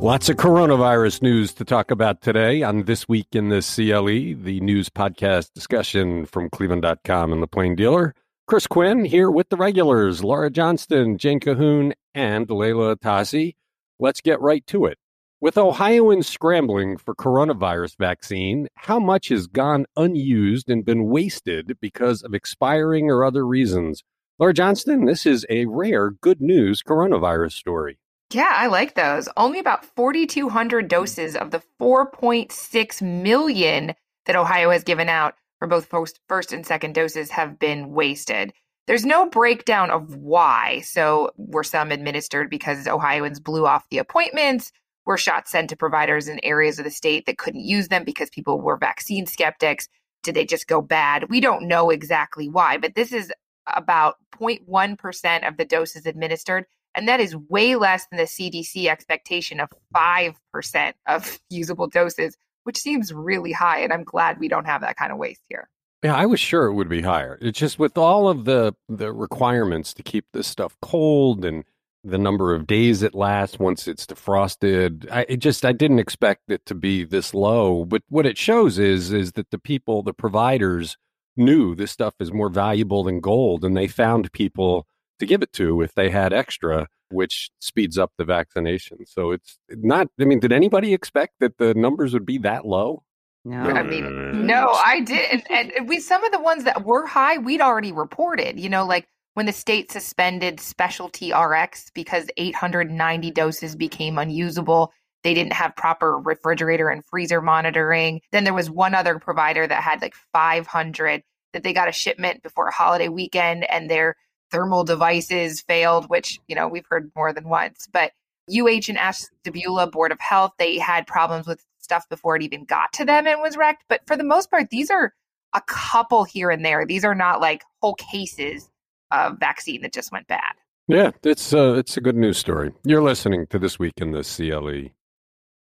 Lots of coronavirus news to talk about today on This Week in the CLE, the news podcast discussion from Cleveland.com and The Plain Dealer. Chris Quinn here with the regulars, Laura Johnston, Jane Cahoon, and Leila Atassi. Let's get right to it. With Ohioans scrambling for coronavirus vaccine, how much has gone unused and been wasted because of expiring or other reasons? Laura Johnston, this is a rare good news coronavirus story. Yeah, I like those. Only about 4,200 doses of the 4.6 million that Ohio has given out for both first and second doses have been wasted. There's no breakdown of why. So, were some administered because Ohioans blew off the appointments? Were shots sent to providers in areas of the state that couldn't use them because people were vaccine skeptics? Did they just go bad? We don't know exactly why, but this is about 0.1% of the doses administered and that is way less than the CDC expectation of 5% of usable doses, which seems really high. And I'm glad we don't have that kind of waste here. Yeah, I was sure it would be higher. It's just with all of the the requirements to keep this stuff cold and the number of days it lasts once it's defrosted. I it just I didn't expect it to be this low. But what it shows is is that the people, the providers knew this stuff is more valuable than gold and they found people to give it to if they had extra, which speeds up the vaccination. So it's not, I mean, did anybody expect that the numbers would be that low? No, I mean, no, mm. I didn't. And we, some of the ones that were high, we'd already reported, you know, like when the state suspended specialty RX because 890 doses became unusable. They didn't have proper refrigerator and freezer monitoring. Then there was one other provider that had like 500 that they got a shipment before a holiday weekend and their thermal devices failed, which, you know, we've heard more than once. But UH and Ashtabula Board of Health, they had problems with stuff before it even got to them and was wrecked. But for the most part, these are a couple here and there. These are not like whole cases of vaccine that just went bad. Yeah, it's uh, it's a good news story. You're listening to this week in the CLE.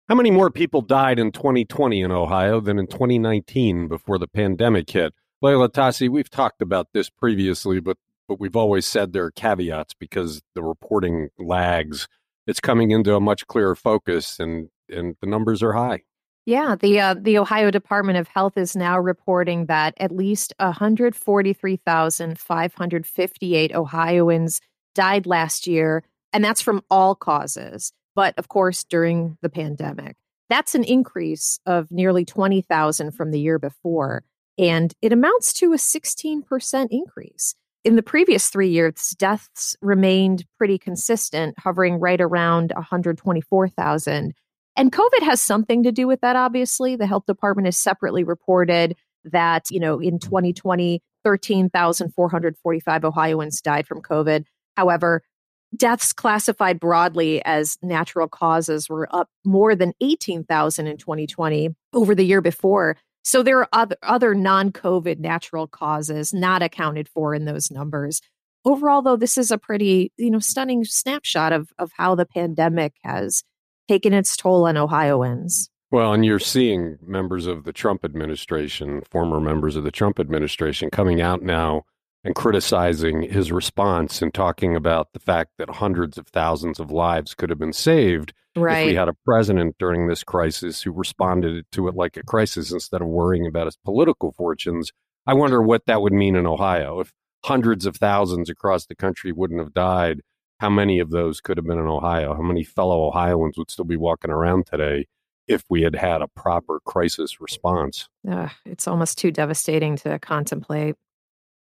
How many more people died in 2020 in Ohio than in 2019 before the pandemic hit? Leila Atassi, we've talked about this previously, but but we've always said there are caveats because the reporting lags. It's coming into a much clearer focus, and and the numbers are high. Yeah, the uh, the Ohio Department of Health is now reporting that at least 143,558 Ohioans died last year, and that's from all causes. But of course, during the pandemic, that's an increase of nearly 20,000 from the year before, and it amounts to a 16% increase in the previous three years, deaths remained pretty consistent, hovering right around 124,000. And COVID has something to do with that, obviously. The health department has separately reported that, you know, in 2020, 13,445 Ohioans died from COVID. However, deaths classified broadly as natural causes were up more than 18,000 in 2020 over the year before. So there are other, other non COVID natural causes not accounted for in those numbers. Overall, though, this is a pretty, you know, stunning snapshot of, of how the pandemic has taken its toll on Ohioans. Well, and you're seeing members of the Trump administration, former members of the Trump administration, coming out now and criticizing his response and talking about the fact that hundreds of thousands of lives could have been saved right. if we had a president during this crisis who responded to it like a crisis instead of worrying about his political fortunes. I wonder what that would mean in Ohio if hundreds of thousands across the country wouldn't have died. How many of those could have been in Ohio? How many fellow Ohioans would still be walking around today if we had had a proper crisis response? Uh, it's almost too devastating to contemplate.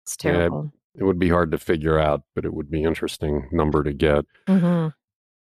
It's terrible. Yeah, it would be hard to figure out, but it would be interesting number to get. Mm-hmm.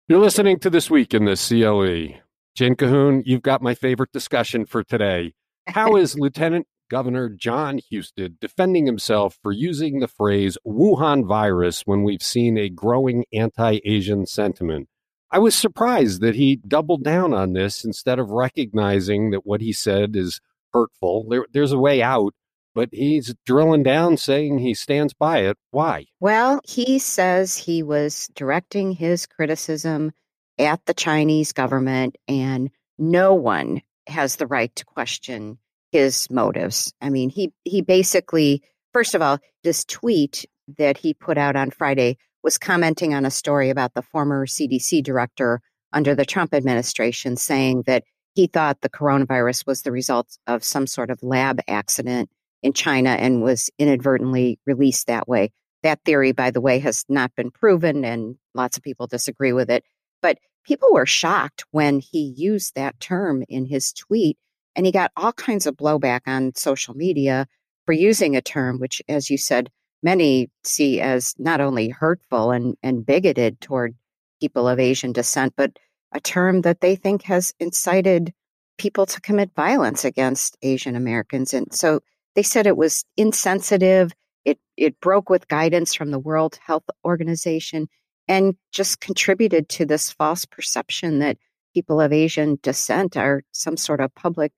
You're listening to This Week in the CLE. Jane Cahoon, you've got my favorite discussion for today. How is Lieutenant Governor Jon Husted defending himself for using the phrase Wuhan virus when we've seen a growing anti Asian sentiment? I was surprised that he doubled down on this instead of recognizing that what he said is hurtful. There, there's a way out, but he's drilling down saying he stands by it. Why? Well, he says he was directing his criticism at the Chinese government, and no one has the right to question his motives. I mean, he he basically, first of all, this tweet that he put out on Friday was commenting on a story about the former CDC director under the Trump administration, saying that he thought the coronavirus was the result of some sort of lab accident in China and was inadvertently released that way. That theory, by the way, has not been proven, and lots of people disagree with it. But people were shocked when he used that term in his tweet, and he got all kinds of blowback on social media for using a term which, as you said, many see as not only hurtful and, and bigoted toward people of Asian descent, but a term that they think has incited people to commit violence against Asian Americans. And so they said it was insensitive. It, it broke with guidance from the World Health Organization and just contributed to this false perception that people of Asian descent are some sort of public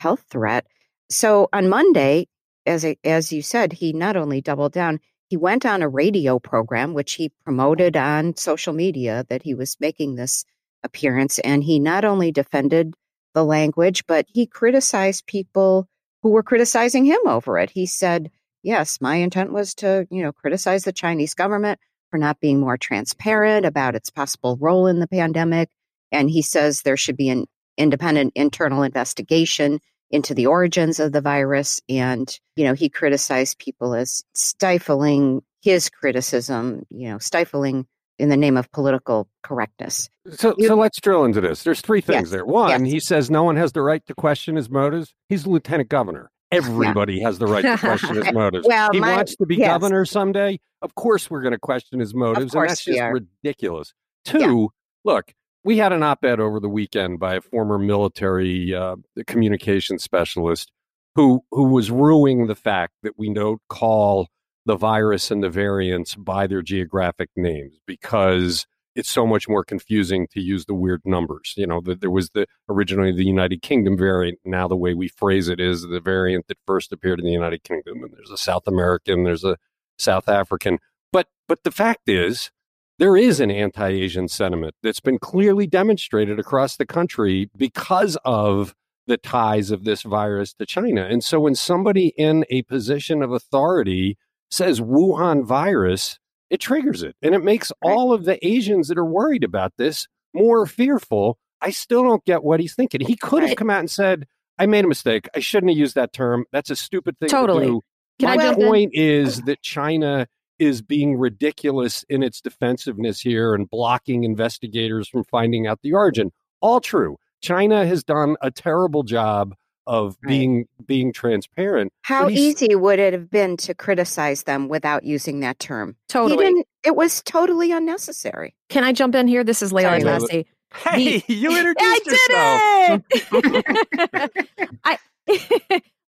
health threat. So on Monday, as, as you said, he not only doubled down, he went on a radio program, which he promoted on social media that he was making this appearance. And he not only defended the language, but he criticized people who were criticizing him over it. He said, yes, my intent was to, you know, criticize the Chinese government for not being more transparent about its possible role in the pandemic. And he says there should be an independent internal investigation into the origins of the virus. And, you know, he criticized people as stifling his criticism, you know, stifling in the name of political correctness. So, you, so let's drill into this. There's three things yes, there. One, yes. he says no one has the right to question his motives. He's lieutenant governor. Everybody yeah. has the right to question his motives. well, he my, wants to be yes. governor someday. Of course, we're going to question his motives, and that's just are. ridiculous. Two, yeah. look, we had an op-ed over the weekend by a former military uh, communication specialist who who was ruining the fact that we don't call the virus and the variants by their geographic names because it's so much more confusing to use the weird numbers. You know, there was the originally the United Kingdom variant. Now the way we phrase it is the variant that first appeared in the United Kingdom, and there's a South American, there's a South African. But but the fact is, there is an anti-Asian sentiment that's been clearly demonstrated across the country because of the ties of this virus to China. And so when somebody in a position of authority says Wuhan virus, it triggers it. And it makes all of the Asians that are worried about this more fearful. I still don't get what he's thinking. He could have come out and said, I made a mistake. I shouldn't have used that term. That's a stupid thing totally. to do. Can My point in? is that China is being ridiculous in its defensiveness here and blocking investigators from finding out the origin. All true. China has done a terrible job of right. being being transparent. How easy would it have been to criticize them without using that term? Totally. it was totally unnecessary. Can I jump in here? This is Leila Atassi. Hey, the, you introduced I yourself. did it. I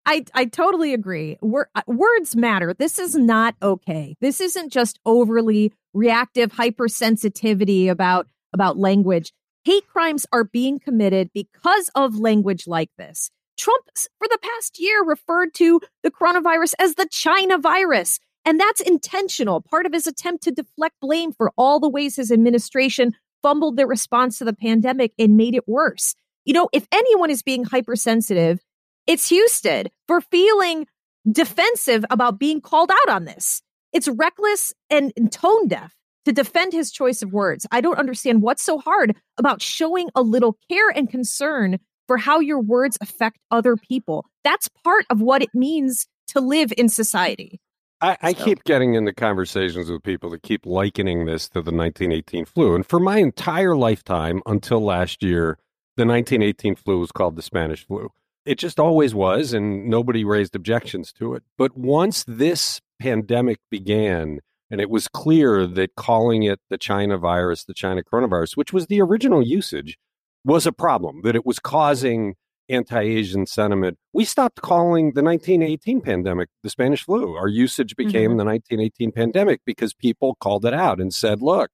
I I totally agree. Wor- uh, words matter. This is not okay. This isn't just overly reactive hypersensitivity about about language. Hate crimes are being committed because of language like this. Trump, for the past year, referred to the coronavirus as the China virus. And that's intentional, part of his attempt to deflect blame for all the ways his administration fumbled their response to the pandemic and made it worse. You know, if anyone is being hypersensitive, it's Husted for feeling defensive about being called out on this. It's reckless and tone deaf to defend his choice of words. I don't understand what's so hard about showing a little care and concern for how your words affect other people. That's part of what it means to live in society. I, I so. keep getting into conversations with people that keep likening this to the 1918 flu. And for my entire lifetime until last year, the 1918 flu was called the Spanish flu. It just always was, and nobody raised objections to it. But once this pandemic began, and it was clear that calling it the China virus, the China coronavirus, which was the original usage, was a problem, that it was causing anti Asian sentiment. We stopped calling the 1918 pandemic the Spanish flu. Our usage became mm-hmm. the 1918 pandemic because people called it out and said, look,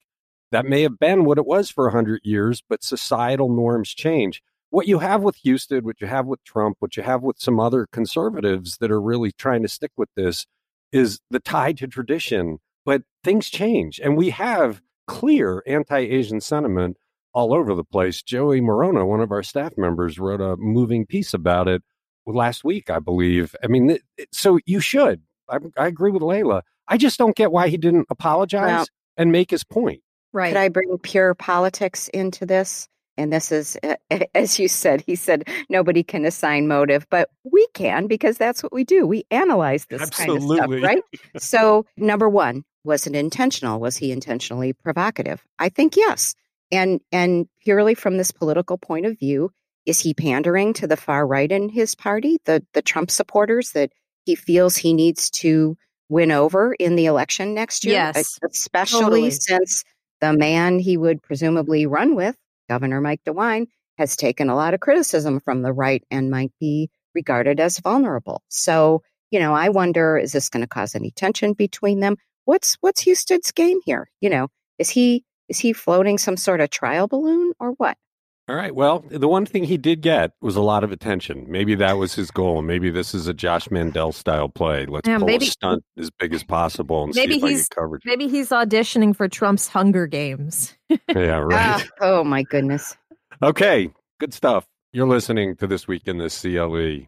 that may have been what it was for 100 years, but societal norms change. What you have with Husted, what you have with Trump, what you have with some other conservatives that are really trying to stick with this is the tie to tradition. But things change, and we have clear anti Asian sentiment all over the place. Joey Morona, one of our staff members, wrote a moving piece about it last week, I believe. I mean, so you should. I, I agree with Leila. I just don't get why he didn't apologize well, and make his point. Right. Could I bring pure politics into this? And this is, as you said, he said nobody can assign motive, but we can because that's what we do. We analyze this Absolutely. kind of stuff, right? so, number one, was it intentional? Was he intentionally provocative? I think yes. And and purely from this political point of view, is he pandering to the far right in his party, the the Trump supporters that he feels he needs to win over in the election next year? Yes, especially totally. since the man he would presumably run with, Governor Mike DeWine, has taken a lot of criticism from the right and might be regarded as vulnerable. So, you know, I wonder is this going to cause any tension between them? What's what's Husted's game here? You know, is he is he floating some sort of trial balloon or what? All right. Well, the one thing he did get was a lot of attention. Maybe that was his goal. Maybe this is a Josh Mandel style play. Let's Yeah, pull maybe- a stunt as big as possible and Maybe see if I he's- get coverage. Maybe he's auditioning for Trump's Hunger Games. Yeah, right. Ah, oh my goodness. Okay, good stuff. You're listening to This Week in the CLE.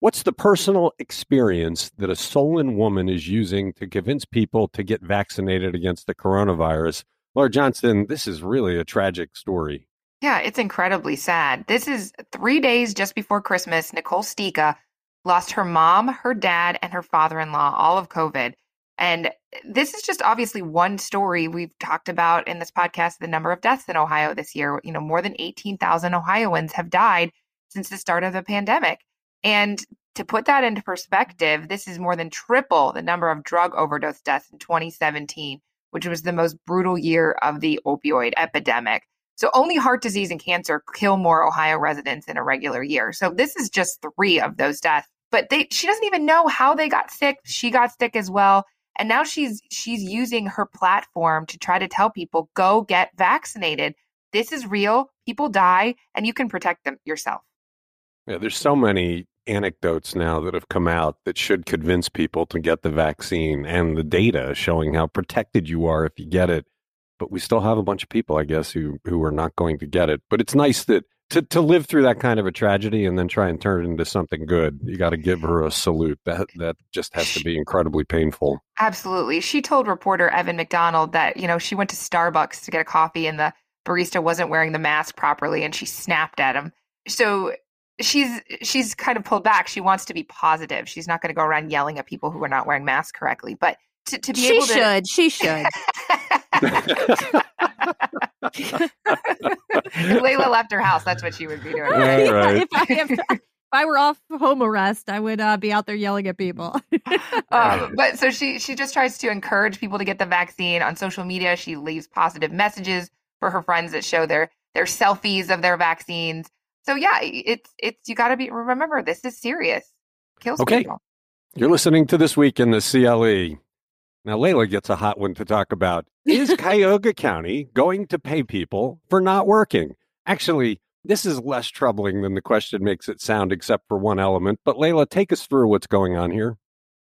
What's the personal experience that a Solon woman is using to convince people to get vaccinated against the coronavirus? Laura Johnston, this is really a tragic story. Yeah, it's incredibly sad. This is three days just before Christmas. Nicole Stika lost her mom, her dad, and her father in law, all of COVID. And this is just obviously one story we've talked about in this podcast the number of deaths in Ohio this year. You know, more than 18,000 Ohioans have died since the start of the pandemic. And to put that into perspective, this is more than triple the number of drug overdose deaths in 2017, which was the most brutal year of the opioid epidemic. So only heart disease and cancer kill more Ohio residents in a regular year. So this is just three of those deaths. But they she doesn't even know how they got sick. She got sick as well. And now she's she's using her platform to try to tell people go get vaccinated. This is real. People die and you can protect them yourself. Yeah, there's so many anecdotes now that have come out that should convince people to get the vaccine and the data showing how protected you are if you get it. But we still have a bunch of people, I guess, who who are not going to get it. But it's nice that to, to live through that kind of a tragedy and then try and turn it into something good. You got to give her a salute. That that just has to be incredibly painful. Absolutely. She told reporter Evan McDonald that, you know, she went to Starbucks to get a coffee and the barista wasn't wearing the mask properly and she snapped at him. So she's she's kind of pulled back. She wants to be positive. She's not going to go around yelling at people who are not wearing masks correctly. But to, to be She able to should. She should. if Leila left her house, that's what she would be doing. All right. if, I, if, if I were off home arrest, I would uh, be out there yelling at people. um, but so she she just tries to encourage people to get the vaccine on social media. She leaves positive messages for her friends that show their their selfies of their vaccines. So yeah, it's it's you got to be remember this is serious. Kills Okay. people. You're listening to This Week in the CLE. Now, Leila gets a hot one to talk about. Is Cuyahoga County going to pay people for not working? Actually, this is less troubling than the question makes it sound, except for one element. But Leila, take us through what's going on here.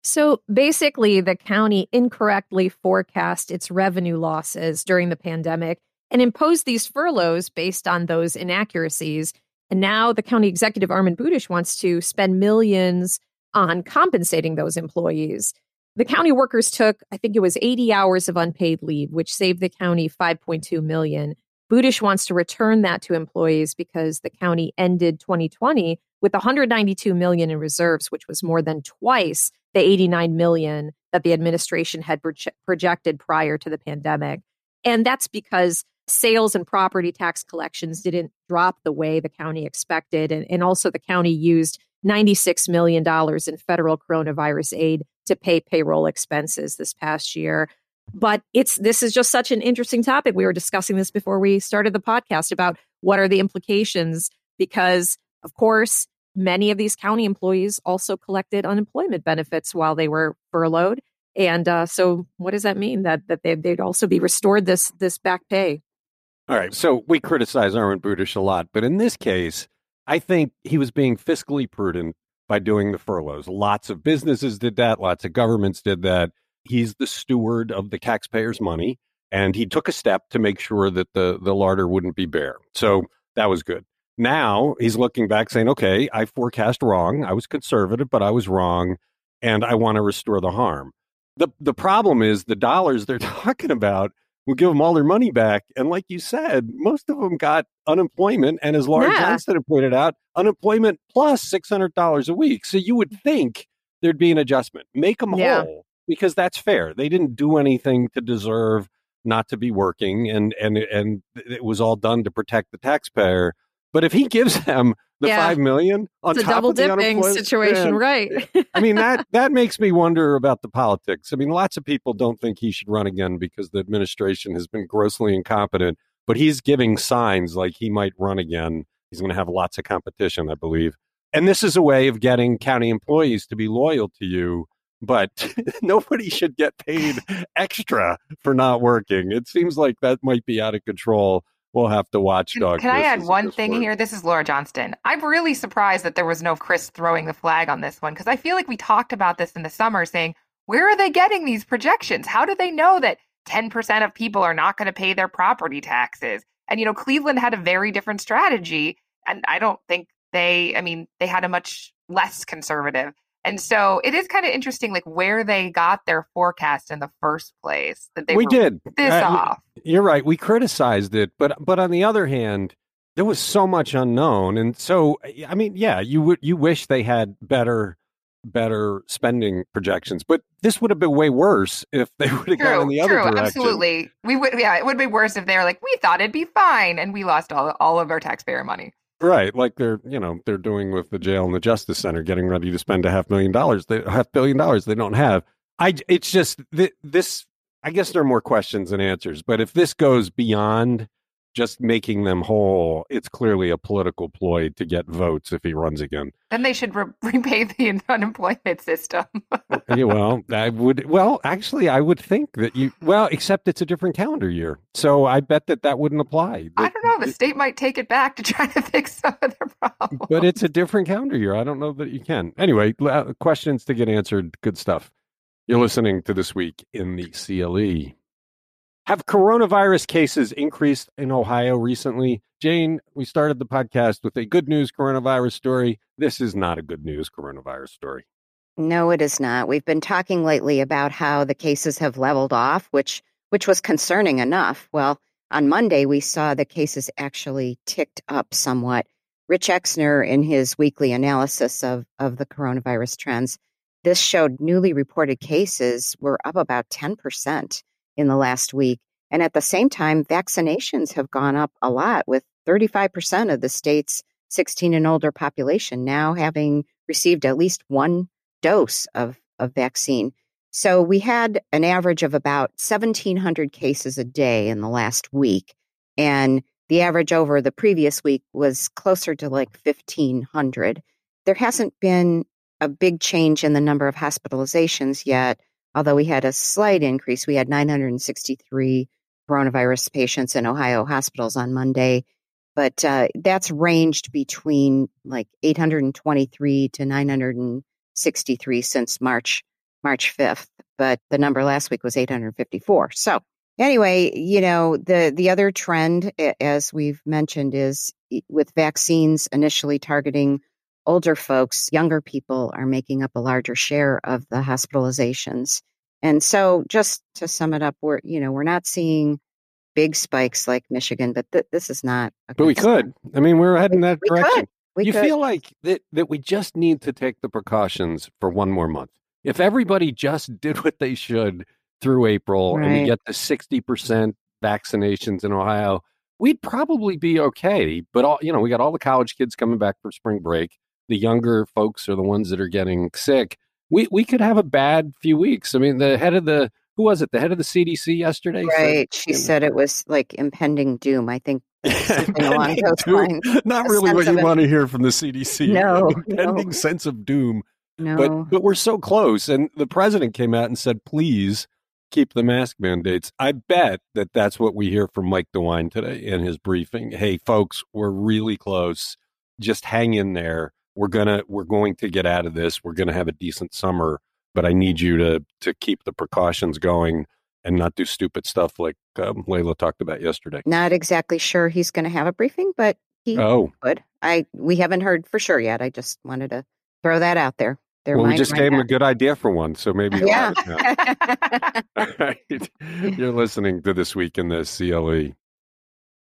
So basically, the county incorrectly forecast its revenue losses during the pandemic and imposed these furloughs based on those inaccuracies. And now the county executive, Armond Budish, wants to spend millions on compensating those employees. The county workers took, I think it was 80 hours of unpaid leave, which saved the county 5.2 million. Budish wants to return that to employees because the county ended 2020 with 192 million in reserves, which was more than twice the 89 million that the administration had proje- projected prior to the pandemic. And that's because sales and property tax collections didn't drop the way the county expected. And, and also, the county used $96 million in federal coronavirus aid to pay payroll expenses this past year. But it's this is just such an interesting topic. We were discussing this before we started the podcast about what are the implications because of course many of these county employees also collected unemployment benefits while they were furloughed. And uh, so, what does that mean? That that they, they'd also be restored this this back pay? All right. So we criticize Armond Budish a lot, but in this case, I think he was being fiscally prudent by doing the furloughs. Lots of businesses did that, lots of governments did that. He's the steward of the taxpayers' money, and he took a step to make sure that the, the larder wouldn't be bare. So that was good. Now he's looking back saying, okay, I forecast wrong. I was conservative, but I was wrong, and I want to restore the harm. The, the problem is the dollars they're talking about we'll give them all their money back. And like you said, most of them got unemployment. And as Laura Yeah. Johnston had pointed out, unemployment plus $600 a week. So you would think there'd be an adjustment. Make them Yeah. whole because that's fair. They didn't do anything to deserve not to be working and and and it was all done to protect the taxpayer. But if he gives them the Yeah. five million on It's a top double of the dipping situation, right? I mean that that makes me wonder about the politics. I mean, lots of people don't think he should run again because the administration has been grossly incompetent. But he's giving signs like he might run again. He's going to have lots of competition, I believe. And this is a way of getting county employees to be loyal to you. But nobody should get paid extra for not working. It seems like that might be out of control. We'll have to watchdog. Can I add one thing here? This is Laura Johnston. I'm really surprised that there was no Chris throwing the flag on this one because I feel like we talked about this in the summer saying, where are they getting these projections? How do they know that 10% of people are not going to pay their property taxes? And, you know, Cleveland had a very different strategy. And I don't think they, I mean, they had a much less conservative. And so it is kind of interesting, like where they got their forecast in the first place. That they we did this Uh, off. You're right. We criticized it, but but on the other hand, there was so much unknown, and so I mean, yeah, you would you wish they had better better spending projections, but this would have been way worse if they would have gone in True, the other true, direction. absolutely. We would, yeah, it would be worse if they were like, we thought it'd be fine, and we lost all all of our taxpayer money. Right, like they're you know they're doing with the jail and the justice center, getting ready to spend a half million dollars, they half billion dollars they don't have. I it's just th- this. I guess there are more questions than answers, but if this goes beyond just making them whole, it's clearly a political ploy to get votes if he runs again. Then they should re- repay the unemployment system. yeah, well, I would. Well, actually, I would think that you. Well, except it's a different calendar year, so I bet that that wouldn't apply. I don't know. The state might take it back to try to fix some of their problems. but it's a different calendar year. I don't know that you can. Anyway, uh, questions to get answered. Good stuff. You're listening to This Week in the CLE. Have coronavirus cases increased in Ohio recently? Jane, we started the podcast with a good news coronavirus story. This is not a good news coronavirus story. No, it is not. We've been talking lately about how the cases have leveled off, which which was concerning enough. Well, on Monday we saw the cases actually ticked up somewhat. Rich Exner, in his weekly analysis of, of the coronavirus trends, this showed newly reported cases were up about 10% in the last week. And at the same time, vaccinations have gone up a lot, with 35% of the state's 16 and older population now having received at least one dose of, of vaccine. So we had an average of about 1,700 cases a day in the last week. And the average over the previous week was closer to like 1,500. There hasn't been a big change in the number of hospitalizations yet, although we had a slight increase. We had 963 coronavirus patients in Ohio hospitals on Monday, but uh, that's ranged between like 823 to 963 since March March 5th, but the number last week was 854. So anyway, you know, the the other trend as we've mentioned is with vaccines initially targeting older folks, younger people are making up a larger share of the hospitalizations. And so just to sum it up, we're you know, we're not seeing big spikes like Michigan, but th- this is not a But we could. I mean, we're heading that We could. direction. We you could. feel like that, that we just need to take the precautions for one more month. If everybody just did what they should through April and we get to 60% vaccinations in Ohio, we'd probably be okay. But all, you know, we got all the college kids coming back for spring break. The younger folks are the ones that are getting sick. We we could have a bad few weeks. I mean, the head of the who was it? The head of the CDC yesterday said- Right. She you know, said it was like impending doom. I think along those lines. Not really what you want to hear from the CDC. No, impending no. sense of doom. No. But but we're so close, and the president came out and said, "Please keep the mask mandates." I bet that that's what we hear from Mike DeWine today in his briefing. Hey, folks, we're really close. Just hang in there. We're gonna we're going to get out of this. We're gonna have a decent summer, but I need you to to keep the precautions going and not do stupid stuff like um, Leila talked about yesterday. Not exactly sure he's going to have a briefing, but he Oh, could. I we haven't heard for sure yet. I just wanted to throw that out there. their well, we just gave him a good idea for one, so maybe Yeah. All right. You're listening to This Week in the CLE.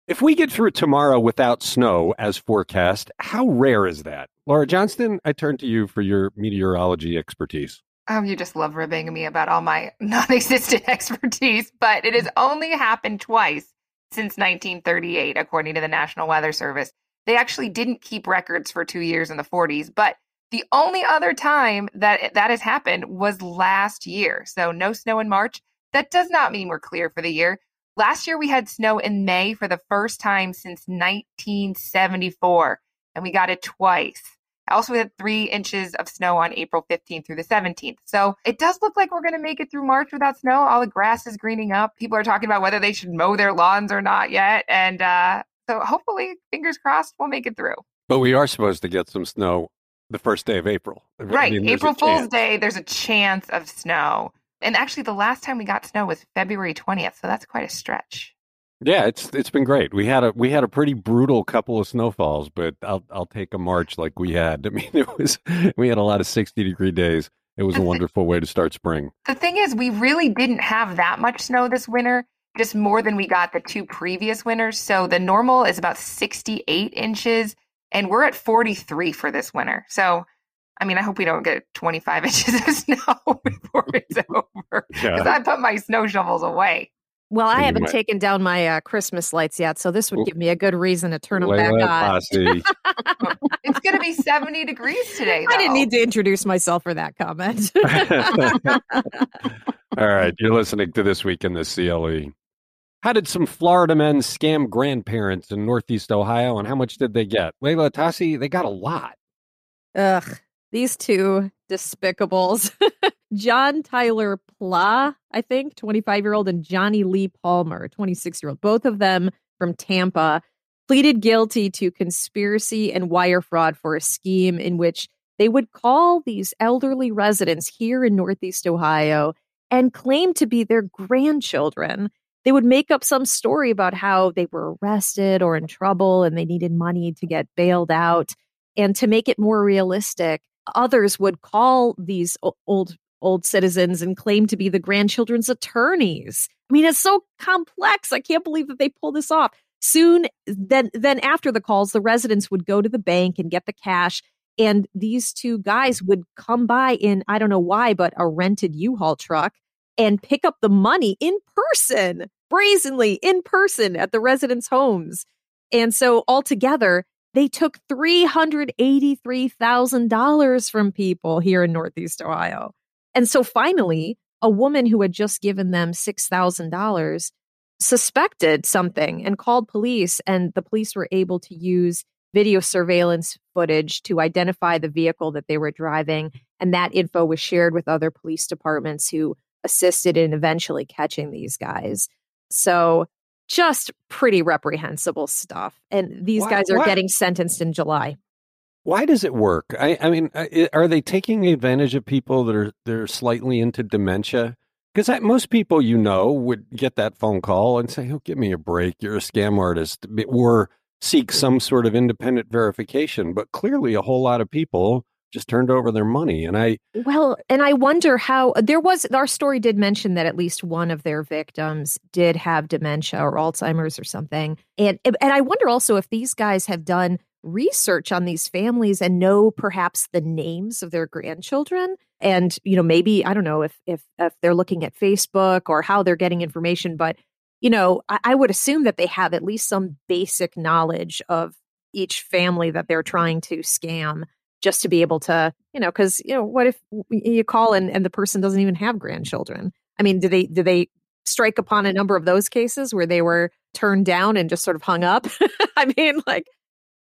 If we get through tomorrow without snow as forecast, how rare is that? Laura Johnston, I turn to you for your meteorology expertise. Oh, you just love ribbing me about all my non existent expertise, but it has only happened twice since 1938, according to the National Weather Service. They actually didn't keep records for two years in the 40s, but the only other time that that has happened was last year. So, no snow in March. That does not mean we're clear for the year. Last year, we had snow in May for the first time since 1974, and we got it twice. I also had three inches of snow on April 15th through the 17th. So it does look like we're going to make it through March without snow. All the grass is greening up. People are talking about whether they should mow their lawns or not yet. And uh, so hopefully, fingers crossed, we'll make it through. But we are supposed to get some snow the first day of April. I Right. mean, April Fool's. Day, there's a chance of snow. And actually, the last time we got snow was February 20th. So that's quite a stretch. Yeah, it's it's been great. We had a we had a pretty brutal couple of snowfalls, but I'll I'll take a March like we had. I mean, it was we had a lot of sixty degree days. It was a wonderful way to start spring. The thing is, we really didn't have that much snow this winter, just more than we got the two previous winters. So the normal is about 68 inches, and we're at 43 for this winter. So, I mean, I hope we don't get 25 inches of snow before it's over because Yeah. I put my snow shovels away. Well, I haven't might- taken down my uh, Christmas lights yet, so this would Ooh. give me a good reason to turn them Leila back on. It's going to be 70 degrees today. I didn't need to introduce myself for that comment. All right, you're listening to this week in the CLE. How did some Florida men scam grandparents in Northeast Ohio, and how much did they get? Leila Atassi, they got a lot. Ugh, these two despicables. John Tyler Pla, I think, 25 year old, and Johnny Lee Palmer, 26 year old. Both of them from Tampa pleaded guilty to conspiracy and wire fraud for a scheme in which they would call these elderly residents here in Northeast Ohio and claim to be their grandchildren. They would make up some story about how they were arrested or in trouble and they needed money to get bailed out. And to make it more realistic, others would call these old old citizens and claim to be the grandchildren's attorneys. I mean, it's so complex. I can't believe that they pull this off. Soon, then, then after the calls, the residents would go to the bank and get the cash, and these two guys would come by in I don't know why, but a rented U-Haul truck and pick up the money in person, brazenly in person at the residents' homes. And so altogether, they took $383,000 from people here in Northeast Ohio. And so finally, a woman who had just given them $6,000 suspected something and called police, and the police were able to use video surveillance footage to identify the vehicle that they were driving. And that info was shared with other police departments who assisted in eventually catching these guys. So just pretty reprehensible stuff. And these Why- guys are why- getting sentenced in July. Why does it work? I, I mean, uh, are they taking advantage of people that are they're slightly into dementia? Because most people you know would get that phone call and say, "Oh, give me a break. You're a scam artist," or seek some sort of independent verification. But clearly, a whole lot of people just turned over their money, and I Well, and I wonder how there was our story did mention that at least one of their victims did have dementia or Alzheimer's or something. And and I wonder also if these guys have done research on these families and know perhaps the names of their grandchildren and you know maybe I don't know if if if they're looking at Facebook or how they're getting information but you know I, I would assume that they have at least some basic knowledge of each family that they're trying to scam just to be able to, you know, because you know, what if you call and, and the person doesn't even have grandchildren? I mean, do they do they strike upon a number of those cases where they were turned down and just sort of hung up? I mean, like,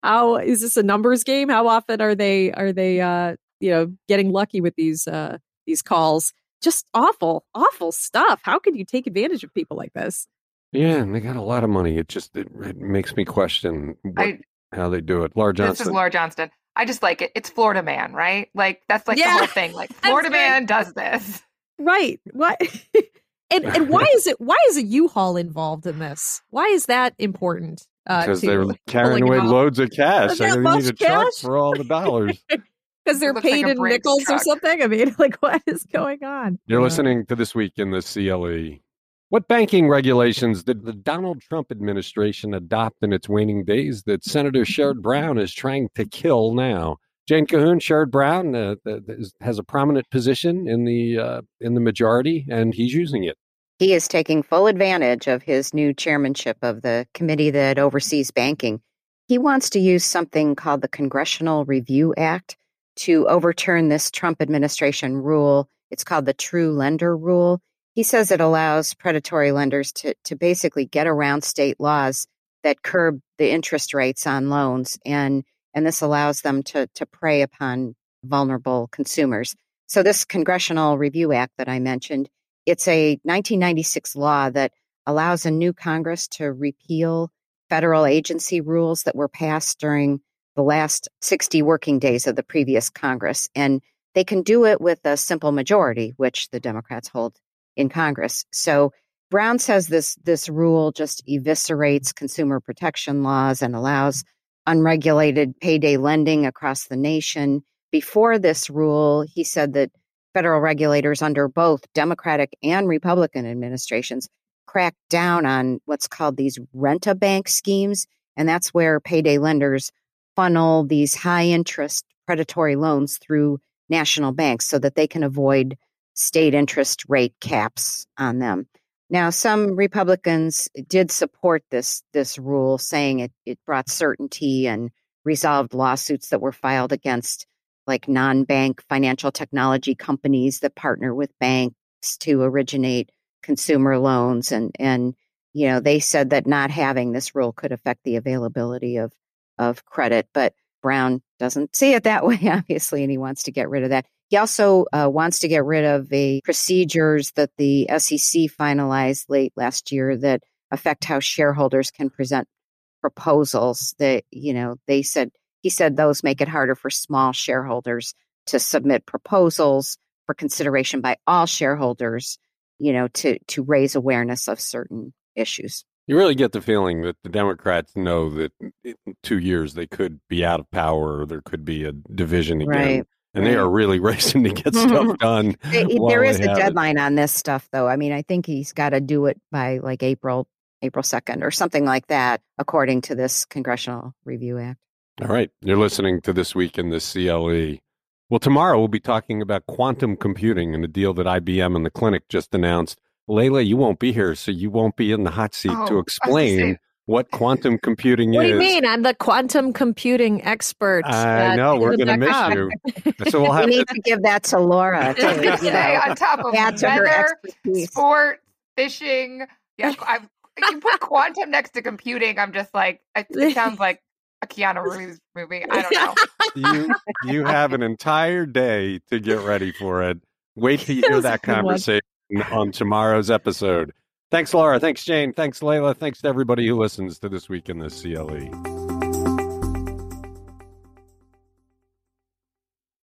how is this a numbers game? How often are they are they uh, you know getting lucky with these uh, these calls? Just awful, awful stuff. How could you take advantage of people like this? yeah, and they got a lot of money. It just it, it makes me question what, I, how they do it. Laura this is Laura Johnston. I just like it. It's Florida Man, right? Like that's like Yeah. the whole thing. Like Florida right. Man does this. Right. What? and and why is it why is a U-Haul involved in this? Why is that important? Uh, because to they're carrying away loads of cash. That They're to much need a truck for all the dollars. Because because they're paid like in nickels truck. or something. I mean, like what is going on? You're listening to this week in the CLE. What banking regulations did the Donald Trump administration adopt in its waning days that Senator Sherrod Brown is trying to kill now? Jane Cahoon, Sherrod Brown uh, has a prominent position in the uh, in the majority, and he's using it. He is taking full advantage of his new chairmanship of the committee that oversees banking. He wants to use something called the Congressional Review Act to overturn this Trump administration rule. It's called the True Lender Rule. He says it allows predatory lenders to, to basically get around state laws that curb the interest rates on loans. And, and this allows them to, to prey upon vulnerable consumers. So this Congressional Review Act that I mentioned, it's a 1996 law that allows a new Congress to repeal federal agency rules that were passed during the last 60 working days of the previous Congress. And they can do it with a simple majority, which the Democrats hold in Congress. So Brown says this this rule just eviscerates consumer protection laws and allows unregulated payday lending across the nation. Before this rule, he said that federal regulators under both Democratic and Republican administrations cracked down on what's called these rent a bank schemes. And that's where payday lenders funnel these high interest predatory loans through national banks so that they can avoid state interest rate caps on them. Now, some Republicans did support this this rule, saying it, it brought certainty and resolved lawsuits that were filed against like non-bank financial technology companies that partner with banks to originate consumer loans and and you know they said that not having this rule could affect the availability of of credit but brown doesn't see it that way obviously and he wants to get rid of that he also uh, wants to get rid of the procedures that the SEC finalized late last year that affect how shareholders can present proposals. That you know, they said he said those make it harder for small shareholders to submit proposals for consideration by all shareholders. You know, to to raise awareness of certain issues. You really get the feeling that the Democrats know that in two years they could be out of power or there could be a division again. Right and they are really racing to get stuff done. there is a deadline it. on this stuff, though. I mean, I think he's got to do it by like April, April second, or something like that, according to this Congressional Review Act. All right, you're listening to this week in the CLE. Well, tomorrow we'll be talking about quantum computing and the deal that IBM and the clinic just announced. Leila, you won't be here, so you won't be in the hot seat oh, to explain what quantum computing what is. What do you mean? I'm the quantum computing expert. I know we're going to miss you. So we'll have need to, to give that to Laura. To, you know, on top of weather, sport, fishing. Yeah, I've, you put quantum next to computing. I'm just like it sounds like a Keanu Reeves movie. I don't know. you you have an entire day to get ready for it. Wait to hear that conversation on tomorrow's episode. Thanks, Laura. Thanks, Jane. Thanks, Leila. Thanks to everybody who listens to This Week in the CLE.